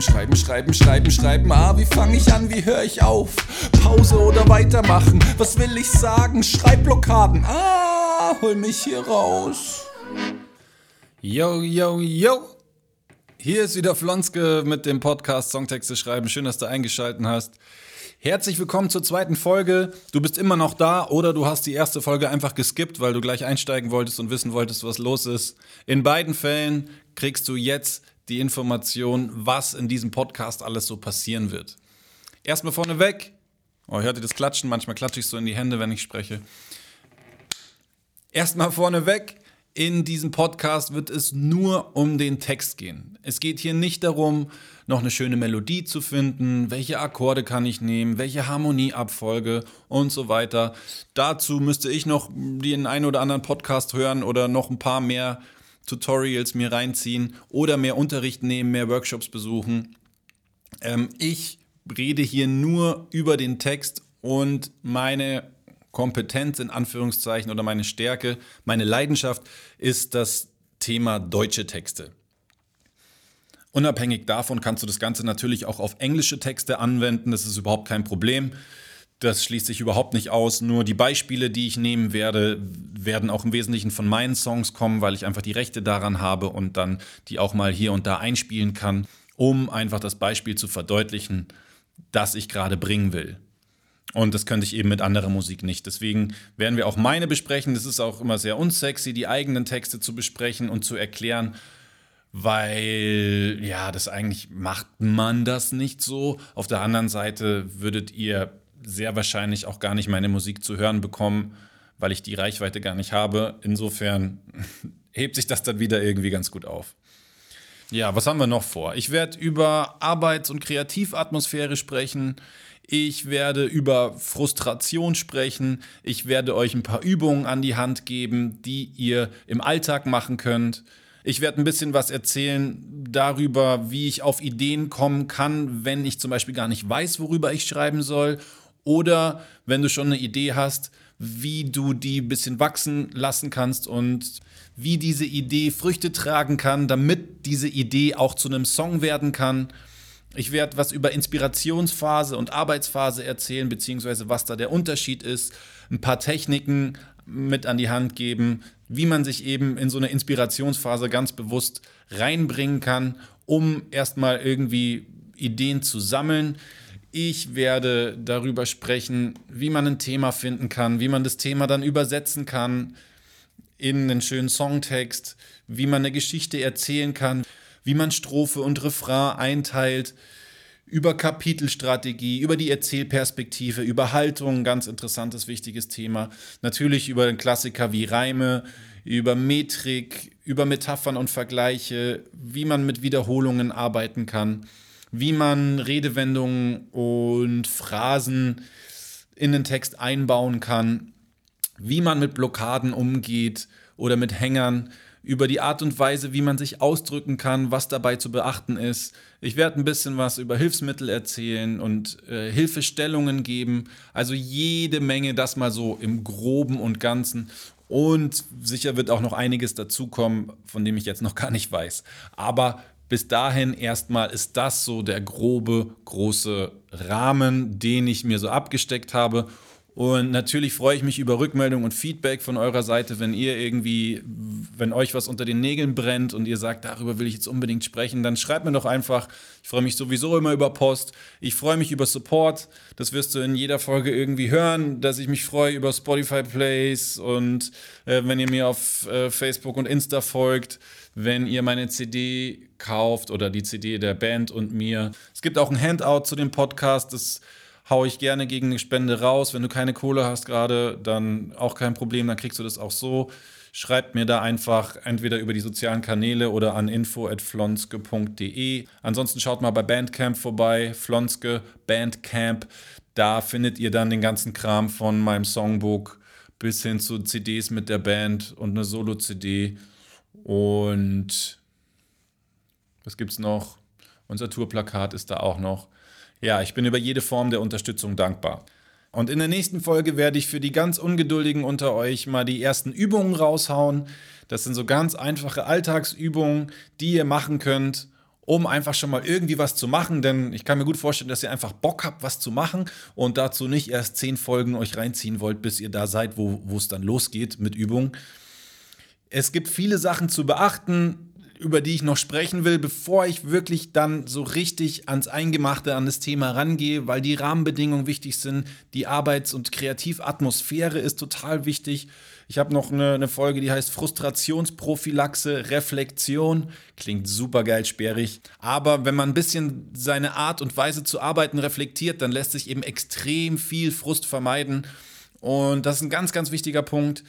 Schreiben, schreiben, schreiben, schreiben, schreiben. Ah, wie fange ich an, wie höre ich auf? Pause oder weitermachen? Was will ich sagen? Schreibblockaden. Ah, hol mich hier raus. Yo, yo, yo. Hier ist wieder Flonske mit dem Podcast Songtexte schreiben. Schön, dass du eingeschaltet hast. Herzlich willkommen zur zweiten Folge. Du bist immer noch da oder du hast die erste Folge einfach geskippt, weil du gleich einsteigen wolltest und wissen wolltest, was los ist. In beiden Fällen kriegst du jetzt die Information, was in diesem Podcast alles so passieren wird. Erstmal vorneweg. Oh, hört ihr das Klatschen? Manchmal klatsche ich so in die Hände, wenn ich spreche. Erstmal vorneweg. In diesem Podcast wird es nur um den Text gehen. Es geht hier nicht darum, noch eine schöne Melodie zu finden, welche Akkorde kann ich nehmen, welche Harmonieabfolge und so weiter. Dazu müsste ich noch den einen oder anderen Podcast hören oder noch ein paar mehr Tutorials mir reinziehen oder mehr Unterricht nehmen, mehr Workshops besuchen. Ähm, ich rede hier nur über den Text und meine Kompetenz in Anführungszeichen oder meine Stärke, meine Leidenschaft ist das Thema deutsche Texte. Unabhängig davon kannst du das Ganze natürlich auch auf englische Texte anwenden, das ist überhaupt kein Problem. Das schließt sich überhaupt nicht aus. Nur die Beispiele, die ich nehmen werde, werden auch im Wesentlichen von meinen Songs kommen, weil ich einfach die Rechte daran habe und dann die auch mal hier und da einspielen kann, um einfach das Beispiel zu verdeutlichen, das ich gerade bringen will. Und das könnte ich eben mit anderer Musik nicht. Deswegen werden wir auch meine besprechen. Das ist auch immer sehr unsexy, die eigenen Texte zu besprechen und zu erklären, weil ja, das eigentlich macht man das nicht so. Auf der anderen Seite würdet ihr sehr wahrscheinlich auch gar nicht meine Musik zu hören bekommen, weil ich die Reichweite gar nicht habe. Insofern hebt sich das dann wieder irgendwie ganz gut auf. Ja, was haben wir noch vor? Ich werde über Arbeits- und Kreativatmosphäre sprechen. Ich werde über Frustration sprechen. Ich werde euch ein paar Übungen an die Hand geben, die ihr im Alltag machen könnt. Ich werde ein bisschen was erzählen darüber, wie ich auf Ideen kommen kann, wenn ich zum Beispiel gar nicht weiß, worüber ich schreiben soll. Oder wenn du schon eine Idee hast, wie du die ein bisschen wachsen lassen kannst und wie diese Idee Früchte tragen kann, damit diese Idee auch zu einem Song werden kann. Ich werde was über Inspirationsphase und Arbeitsphase erzählen, beziehungsweise was da der Unterschied ist, ein paar Techniken mit an die Hand geben, wie man sich eben in so eine Inspirationsphase ganz bewusst reinbringen kann, um erstmal irgendwie Ideen zu sammeln. Ich werde darüber sprechen, wie man ein Thema finden kann, wie man das Thema dann übersetzen kann in einen schönen Songtext, wie man eine Geschichte erzählen kann, wie man Strophe und Refrain einteilt, über Kapitelstrategie, über die Erzählperspektive, über Haltung, ganz interessantes, wichtiges Thema. Natürlich über den Klassiker wie Reime, über Metrik, über Metaphern und Vergleiche, wie man mit Wiederholungen arbeiten kann, wie man Redewendungen und Phrasen in den Text einbauen kann, wie man mit Blockaden umgeht oder mit Hängern über die Art und Weise, wie man sich ausdrücken kann, was dabei zu beachten ist. Ich werde ein bisschen was über Hilfsmittel erzählen und äh, Hilfestellungen geben. Also jede Menge, das mal so im groben und ganzen. Und sicher wird auch noch einiges dazukommen, von dem ich jetzt noch gar nicht weiß. Aber bis dahin erstmal ist das so der grobe, große Rahmen, den ich mir so abgesteckt habe. Und natürlich freue ich mich über Rückmeldung und Feedback von eurer Seite, wenn ihr irgendwie, wenn euch was unter den Nägeln brennt und ihr sagt, darüber will ich jetzt unbedingt sprechen, dann schreibt mir doch einfach. Ich freue mich sowieso immer über Post. Ich freue mich über Support. Das wirst du in jeder Folge irgendwie hören, dass ich mich freue über Spotify Plays und äh, wenn ihr mir auf äh, Facebook und Insta folgt, wenn ihr meine CD kauft oder die CD der Band und mir. Es gibt auch ein Handout zu dem Podcast, das haue ich gerne gegen eine Spende raus. Wenn du keine Kohle hast gerade, dann auch kein Problem, dann kriegst du das auch so. Schreibt mir da einfach entweder über die sozialen Kanäle oder an info.flonske.de. Ansonsten schaut mal bei Bandcamp vorbei, Flonske Bandcamp. Da findet ihr dann den ganzen Kram von meinem Songbook bis hin zu CDs mit der Band und eine Solo-CD. Und was gibt's noch? Unser Tourplakat ist da auch noch. Ja, ich bin über jede Form der Unterstützung dankbar. Und in der nächsten Folge werde ich für die ganz Ungeduldigen unter euch mal die ersten Übungen raushauen. Das sind so ganz einfache Alltagsübungen, die ihr machen könnt, um einfach schon mal irgendwie was zu machen, denn ich kann mir gut vorstellen, dass ihr einfach Bock habt, was zu machen und dazu nicht erst zehn Folgen euch reinziehen wollt, bis ihr da seid, wo es dann losgeht mit Übung. Es gibt viele Sachen zu beachten, über die ich noch sprechen will, bevor ich wirklich dann so richtig ans Eingemachte, an das Thema rangehe, weil die Rahmenbedingungen wichtig sind. Die Arbeits- und Kreativatmosphäre ist total wichtig. Ich habe noch eine, eine, Folge, die heißt Frustrationsprophylaxe, Reflexion. Klingt super geil, sperrig. Aber wenn man ein bisschen seine Art und Weise zu arbeiten reflektiert, dann lässt sich eben extrem viel Frust vermeiden. Und das ist ein ganz, ganz wichtiger Punkt.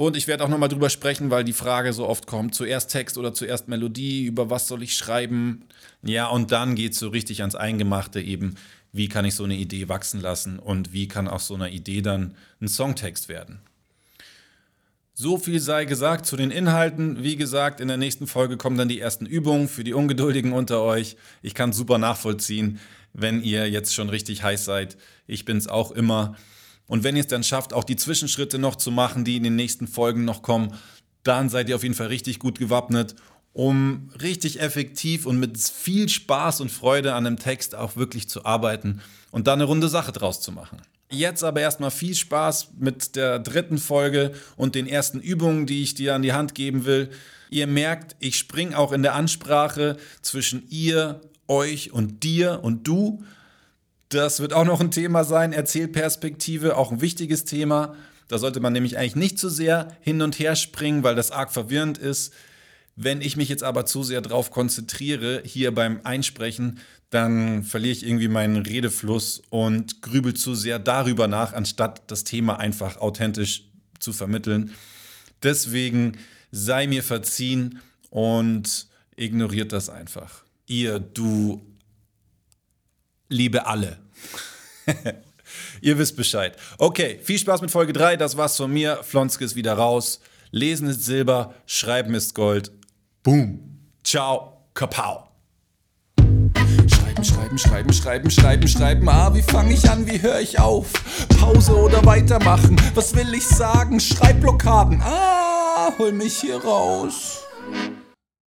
Und ich werde auch nochmal drüber sprechen, weil die Frage so oft kommt: zuerst Text oder zuerst Melodie, über was soll ich schreiben? Ja, und dann geht es so richtig ans Eingemachte eben. Wie kann ich so eine Idee wachsen lassen und wie kann aus so einer Idee dann ein Songtext werden? So viel sei gesagt zu den Inhalten. Wie gesagt, in der nächsten Folge kommen dann die ersten Übungen für die Ungeduldigen unter euch. Ich kann super nachvollziehen, wenn ihr jetzt schon richtig heiß seid. Ich bin es auch immer. Und wenn ihr es dann schafft, auch die Zwischenschritte noch zu machen, die in den nächsten Folgen noch kommen, dann seid ihr auf jeden Fall richtig gut gewappnet, um richtig effektiv und mit viel Spaß und Freude an einem Text auch wirklich zu arbeiten und da eine runde Sache draus zu machen. Jetzt aber erstmal viel Spaß mit der dritten Folge und den ersten Übungen, die ich dir an die Hand geben will. Ihr merkt, ich springe auch in der Ansprache zwischen ihr, euch und dir und du das wird auch noch ein Thema sein, Erzählperspektive, auch ein wichtiges Thema. Da sollte man nämlich eigentlich nicht zu sehr hin und her springen, weil das arg verwirrend ist. Wenn ich mich jetzt aber zu sehr darauf konzentriere, hier beim Einsprechen, dann verliere ich irgendwie meinen Redefluss und grübel zu sehr darüber nach, anstatt das Thema einfach authentisch zu vermitteln. Deswegen sei mir verziehen und ignoriert das einfach. Ihr, du liebe alle. Ihr wisst Bescheid. Okay, viel Spaß mit Folge 3. Das war's von mir. Flonske ist wieder raus. Lesen ist Silber, Schreiben ist Gold. Boom. Ciao. Kapau. Schreiben, schreiben, schreiben, schreiben, schreiben, schreiben. Ah, wie fange ich an, wie höre ich auf? Pause oder weitermachen? Was will ich sagen? Schreibblockaden. Ah, hol mich hier raus.